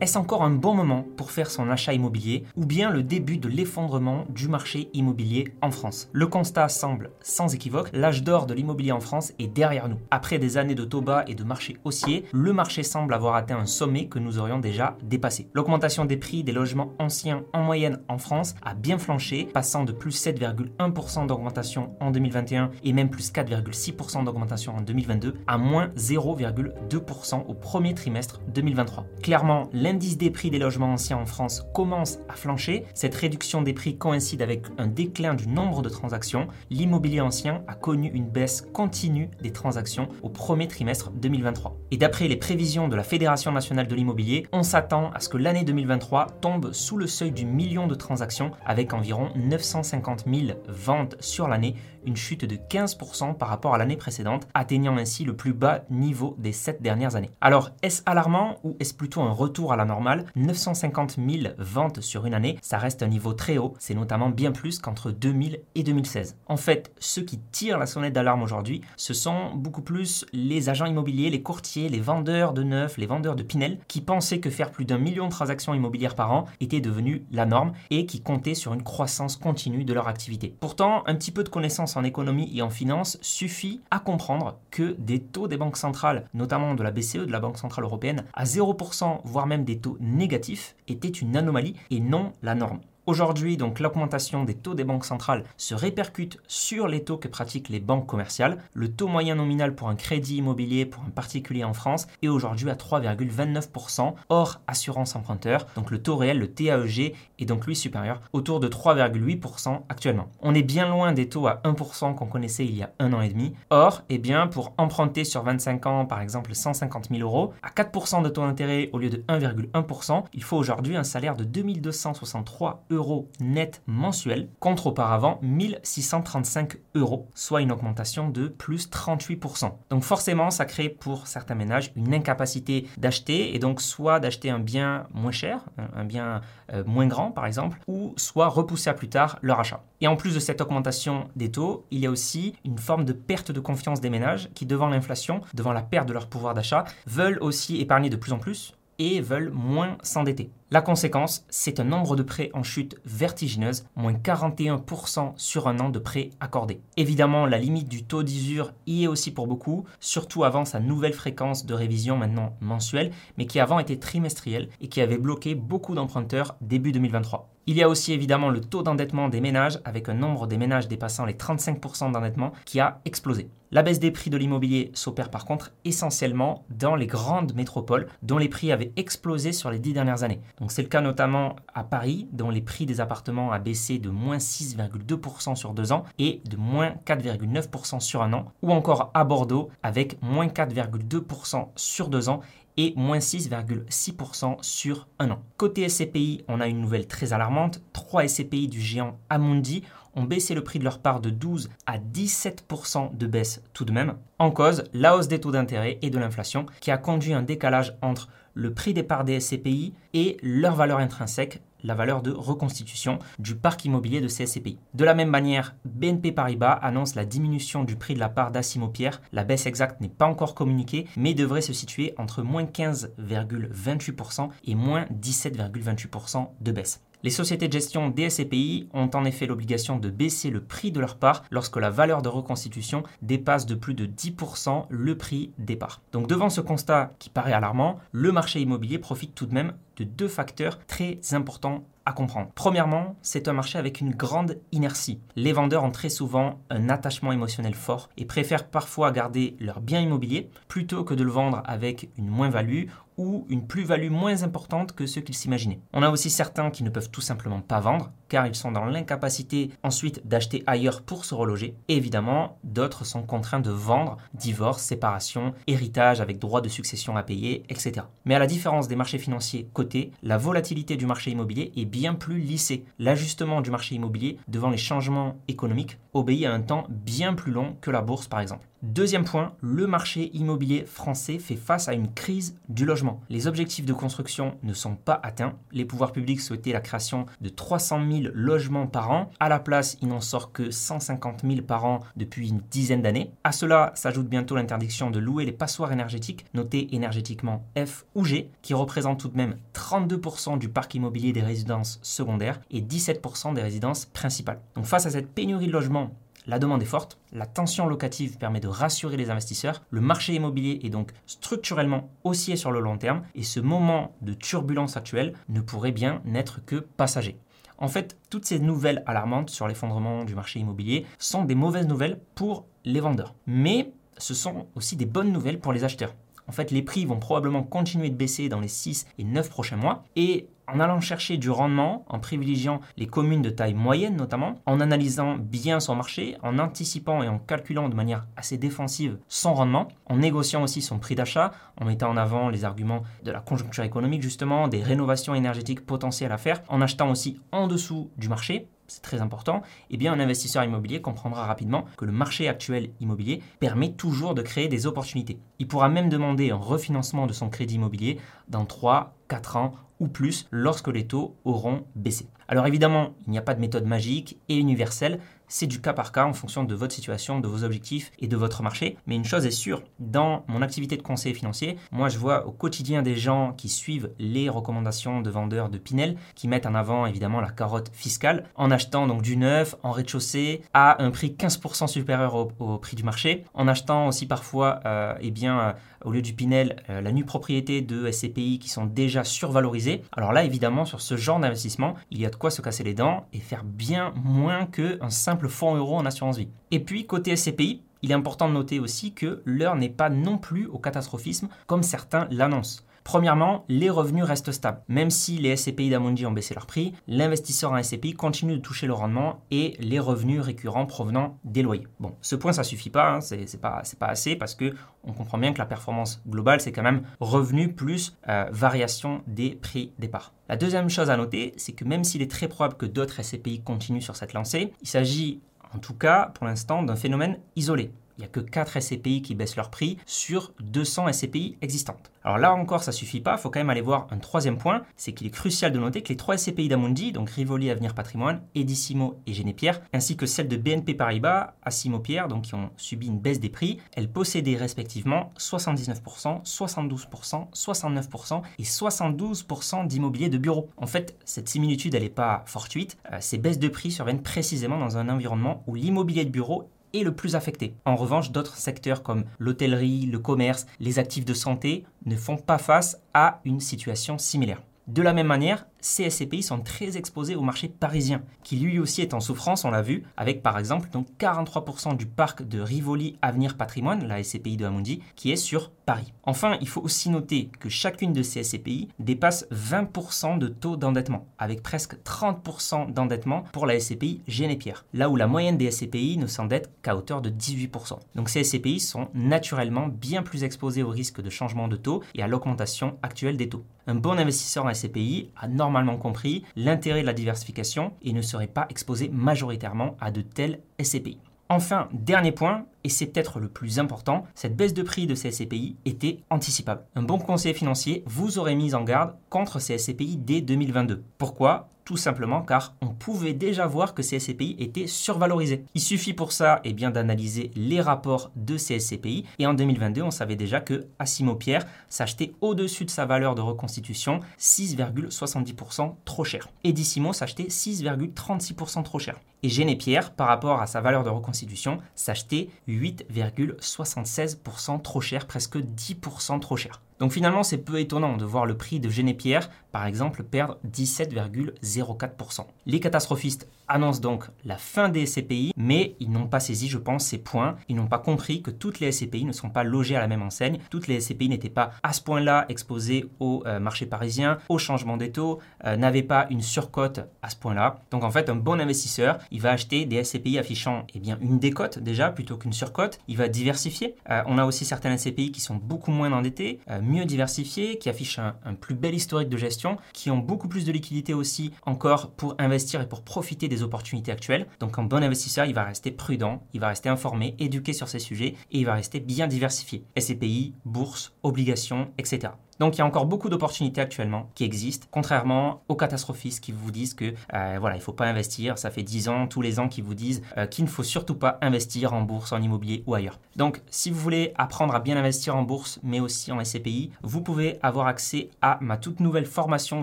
Est-ce encore un bon moment pour faire son achat immobilier ou bien le début de l'effondrement du marché immobilier en France? Le constat semble sans équivoque, l'âge d'or de l'immobilier en France est derrière nous. Après des années de taux bas et de marché haussier, le marché semble avoir atteint un sommet que nous aurions déjà dépassé. L'augmentation des prix des logements anciens en moyenne en France a bien flanché, passant de plus 7,1% d'augmentation en 2021 et même plus 4,6% d'augmentation en 2022 à moins 0,2% au premier trimestre 2023. Clairement, l'indice des prix des logements anciens en France commence à flancher. Cette réduction des prix coïncide avec un déclin du nombre de transactions. L'immobilier ancien a connu une baisse continue des transactions au premier trimestre 2023. Et d'après les prévisions de la Fédération nationale de l'immobilier, on s'attend à ce que l'année 2023 tombe sous le seuil du million de transactions avec environ 950 000 ventes sur l'année, une chute de 15% par rapport à l'année précédente, atteignant ainsi le plus bas niveau des 7 dernières années. Alors, est-ce alarmant ou est-ce plutôt un retour à la normale? 950 000 ventes sur une année, ça reste un niveau très haut, c'est notamment bien plus qu'entre 2000 et 2016. En fait, ceux qui tirent la sonnette d'alarme aujourd'hui, ce sont beaucoup plus les agents immobiliers, les courtiers, les vendeurs de neufs, les vendeurs de Pinel, qui pensaient que faire plus d'un million de transactions immobilières par an était devenu la norme et qui comptaient sur une croissance continue de leur activité. Pourtant, un petit peu de connaissance en économie et en finance suffit à comprendre que des taux des banques centrales, notamment de la BCE, de la Banque Centrale Européenne, à 0%, voire même des taux négatifs, étaient une anomalie et non la norme. Aujourd'hui, donc l'augmentation des taux des banques centrales se répercute sur les taux que pratiquent les banques commerciales. Le taux moyen nominal pour un crédit immobilier pour un particulier en France est aujourd'hui à 3,29% hors assurance emprunteur. Donc le taux réel, le TAEG, est donc lui supérieur, autour de 3,8% actuellement. On est bien loin des taux à 1% qu'on connaissait il y a un an et demi. Or, eh bien, pour emprunter sur 25 ans, par exemple 150 000 euros, à 4% de taux d'intérêt au lieu de 1,1%, il faut aujourd'hui un salaire de 2263 euros net mensuel contre auparavant 1635 euros, soit une augmentation de plus 38%. Donc forcément, ça crée pour certains ménages une incapacité d'acheter et donc soit d'acheter un bien moins cher, un bien euh, moins grand par exemple, ou soit repousser à plus tard leur achat. Et en plus de cette augmentation des taux, il y a aussi une forme de perte de confiance des ménages qui, devant l'inflation, devant la perte de leur pouvoir d'achat, veulent aussi épargner de plus en plus et veulent moins s'endetter. La conséquence, c'est un nombre de prêts en chute vertigineuse, moins 41% sur un an de prêts accordés. Évidemment, la limite du taux d'usure y est aussi pour beaucoup, surtout avant sa nouvelle fréquence de révision maintenant mensuelle, mais qui avant était trimestrielle et qui avait bloqué beaucoup d'emprunteurs début 2023. Il y a aussi évidemment le taux d'endettement des ménages, avec un nombre des ménages dépassant les 35% d'endettement qui a explosé. La baisse des prix de l'immobilier s'opère par contre essentiellement dans les grandes métropoles dont les prix avaient explosé sur les dix dernières années. Donc c'est le cas notamment à Paris dont les prix des appartements a baissé de moins 6,2% sur deux ans et de moins 4,9% sur un an, ou encore à Bordeaux avec moins 4,2% sur deux ans et moins 6,6% sur un an. Côté SCPI, on a une nouvelle très alarmante. Trois SCPI du géant Amundi ont baissé le prix de leur part de 12 à 17% de baisse tout de même. En cause, la hausse des taux d'intérêt et de l'inflation qui a conduit un décalage entre le prix des parts des SCPI et leur valeur intrinsèque, la valeur de reconstitution du parc immobilier de ces SCPI. De la même manière, BNP Paribas annonce la diminution du prix de la part d'Assimo Pierre. La baisse exacte n'est pas encore communiquée, mais devrait se situer entre moins 15,28% et moins 17,28% de baisse. Les sociétés de gestion des SCPI ont en effet l'obligation de baisser le prix de leur part lorsque la valeur de reconstitution dépasse de plus de 10% le prix départ. Donc devant ce constat qui paraît alarmant, le marché immobilier profite tout de même de deux facteurs très importants à comprendre. Premièrement, c'est un marché avec une grande inertie. Les vendeurs ont très souvent un attachement émotionnel fort et préfèrent parfois garder leur bien immobilier plutôt que de le vendre avec une moins-value ou une plus-value moins importante que ce qu'ils s'imaginaient. On a aussi certains qui ne peuvent tout simplement pas vendre car ils sont dans l'incapacité ensuite d'acheter ailleurs pour se reloger. Et évidemment, d'autres sont contraints de vendre, divorce, séparation, héritage avec droit de succession à payer, etc. Mais à la différence des marchés financiers cotés, la volatilité du marché immobilier est bien plus lissée. L'ajustement du marché immobilier devant les changements économiques obéit à un temps bien plus long que la bourse par exemple. Deuxième point, le marché immobilier français fait face à une crise du logement. Les objectifs de construction ne sont pas atteints. Les pouvoirs publics souhaitaient la création de 300 000 logements par an. À la place, il n'en sort que 150 000 par an depuis une dizaine d'années. À cela s'ajoute bientôt l'interdiction de louer les passoires énergétiques, notées énergétiquement F ou G, qui représentent tout de même 32% du parc immobilier des résidences secondaires et 17% des résidences principales. Donc face à cette pénurie de logements la demande est forte, la tension locative permet de rassurer les investisseurs, le marché immobilier est donc structurellement haussier sur le long terme et ce moment de turbulence actuelle ne pourrait bien n'être que passager. En fait, toutes ces nouvelles alarmantes sur l'effondrement du marché immobilier sont des mauvaises nouvelles pour les vendeurs. Mais ce sont aussi des bonnes nouvelles pour les acheteurs. En fait, les prix vont probablement continuer de baisser dans les 6 et 9 prochains mois. Et en allant chercher du rendement, en privilégiant les communes de taille moyenne notamment, en analysant bien son marché, en anticipant et en calculant de manière assez défensive son rendement, en négociant aussi son prix d'achat, en mettant en avant les arguments de la conjoncture économique justement, des rénovations énergétiques potentielles à faire, en achetant aussi en dessous du marché, c'est très important, eh bien un investisseur immobilier comprendra rapidement que le marché actuel immobilier permet toujours de créer des opportunités. Il pourra même demander un refinancement de son crédit immobilier dans 3, 4 ans ou plus lorsque les taux auront baissé. Alors évidemment, il n'y a pas de méthode magique et universelle, c'est du cas par cas en fonction de votre situation, de vos objectifs et de votre marché. Mais une chose est sûre, dans mon activité de conseiller financier, moi je vois au quotidien des gens qui suivent les recommandations de vendeurs de Pinel, qui mettent en avant évidemment la carotte fiscale, en achetant donc du neuf en rez-de-chaussée à un prix 15% supérieur au, prix du marché, en achetant aussi parfois, euh, eh bien, euh, au lieu du Pinel, euh, la nue propriété de SCPI qui sont déjà survalorisées. Alors là, évidemment, sur ce genre d'investissement, il y a de quoi se casser les dents et faire bien moins qu'un simple fonds euro en assurance vie. Et puis, côté SCPI, il est important de noter aussi que l'heure n'est pas non plus au catastrophisme comme certains l'annoncent. Premièrement, les revenus restent stables. Même si les SCPI d'Amundi ont baissé leur prix, l'investisseur en SCPI continue de toucher le rendement et les revenus récurrents provenant des loyers. Bon, ce point, ça suffit pas, hein, c'est pas, pas assez parce que on comprend bien que la performance globale, c'est quand même revenu plus euh, variation des prix départ. La deuxième chose à noter, c'est que même s'il est très probable que d'autres SCPI continuent sur cette lancée, il s'agit en tout cas pour l'instant d'un phénomène isolé. Il n'y a que 4 SCPI qui baissent leur prix sur 200 SCPI existantes. Alors là encore, ça suffit pas, il faut quand même aller voir un troisième point, c'est qu'il est crucial de noter que les 3 SCPI d'Amundi, donc Rivoli Avenir Patrimoine, Edissimo et Génépierre, ainsi que celles de BNP Paribas, Assimo Pierre, donc qui ont subi une baisse des prix, elles possédaient respectivement 79%, 72%, 69% et 72% d'immobilier de bureau. En fait, cette similitude, elle n'est pas fortuite. Euh, ces baisses de prix surviennent précisément dans un environnement où l'immobilier de bureau est le plus affecté. En revanche, d'autres secteurs comme l'hôtellerie, le commerce, les actifs de santé ne font pas face à une situation similaire. De la même manière, ces SCPI sont très exposés au marché parisien, qui lui aussi est en souffrance, on l'a vu, avec par exemple donc 43% du parc de Rivoli Avenir Patrimoine, la SCPI de Amundi, qui est sur Paris. Enfin, il faut aussi noter que chacune de ces SCPI dépasse 20% de taux d'endettement, avec presque 30% d'endettement pour la SCPI Génépierre, là où la moyenne des SCPI ne s'endette qu'à hauteur de 18%. Donc ces SCPI sont naturellement bien plus exposés au risque de changement de taux et à l'augmentation actuelle des taux. Un bon investisseur en SCPI a normalement normalement compris l'intérêt de la diversification et ne serait pas exposé majoritairement à de tels SCPI. Enfin, dernier point, et c'est peut-être le plus important, cette baisse de prix de ces SCPI était anticipable. Un bon conseiller financier vous aurait mis en garde contre ces SCPI dès 2022. Pourquoi? Tout simplement car on pouvait déjà voir que ces SCPI étaient survalorisés. Il suffit pour ça eh d'analyser les rapports de ces SCPI et en 2022 on savait déjà que Assimo Pierre s'achetait au-dessus de sa valeur de reconstitution 6,70% trop cher. Et Dissimo s'achetait 6,36% trop cher. Et Pierre, par rapport à sa valeur de reconstitution, s'achetait 8,76% trop cher, presque 10% trop cher. Donc finalement, c'est peu étonnant de voir le prix de Génépierre, par exemple, perdre 17,04%. Les catastrophistes annoncent donc la fin des SCPI, mais ils n'ont pas saisi, je pense, ces points. Ils n'ont pas compris que toutes les SCPI ne sont pas logées à la même enseigne. Toutes les SCPI n'étaient pas à ce point-là exposées au euh, marché parisien, au changement des taux, euh, n'avaient pas une surcote à ce point-là. Donc en fait, un bon investisseur, il va acheter des SCPI affichant eh bien, une décote déjà plutôt qu'une surcote. Il va diversifier. Euh, on a aussi certaines SCPI qui sont beaucoup moins endettées, mieux diversifiés, qui affichent un, plus bel historique de gestion, qui ont beaucoup plus de liquidité aussi encore pour investir et pour profiter des opportunités actuelles. Donc un bon investisseur, il va rester prudent, il va rester informé, éduqué sur ces sujets et il va rester bien diversifié. SCPI, bourse, obligations, etc. Donc il y a encore beaucoup d'opportunités actuellement qui existent, contrairement aux catastrophistes qui vous disent que euh, voilà, il ne faut pas investir. Ça fait 10 ans, tous les ans, qui vous disent euh, qu'il ne faut surtout pas investir en bourse, en immobilier ou ailleurs. Donc si vous voulez apprendre à bien investir en bourse, mais aussi en SCPI, vous pouvez avoir accès à ma toute nouvelle formation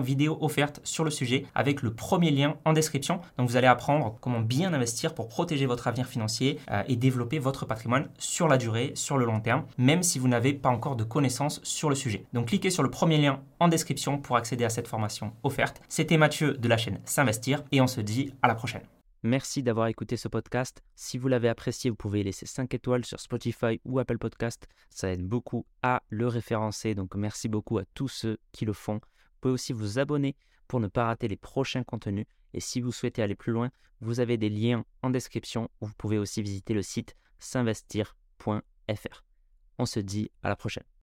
vidéo offerte sur le sujet avec le premier lien en description. Donc vous allez apprendre comment bien investir pour protéger votre avenir financier euh, et développer votre patrimoine sur la durée, sur le long terme, même si vous n'avez pas encore de connaissances sur le sujet. Donc sur le premier lien en description pour accéder à cette formation offerte. C'était Mathieu de la chaîne S'investir et on se dit à la prochaine. Merci d'avoir écouté ce podcast. Si vous l'avez apprécié, vous pouvez laisser 5 étoiles sur Spotify ou Apple Podcast. Ça aide beaucoup à le référencer. Donc merci beaucoup à tous ceux qui le font. Vous pouvez aussi vous abonner pour ne pas rater les prochains contenus. Et si vous souhaitez aller plus loin, vous avez des liens en description où vous pouvez aussi visiter le site s'investir.fr. On se dit à la prochaine.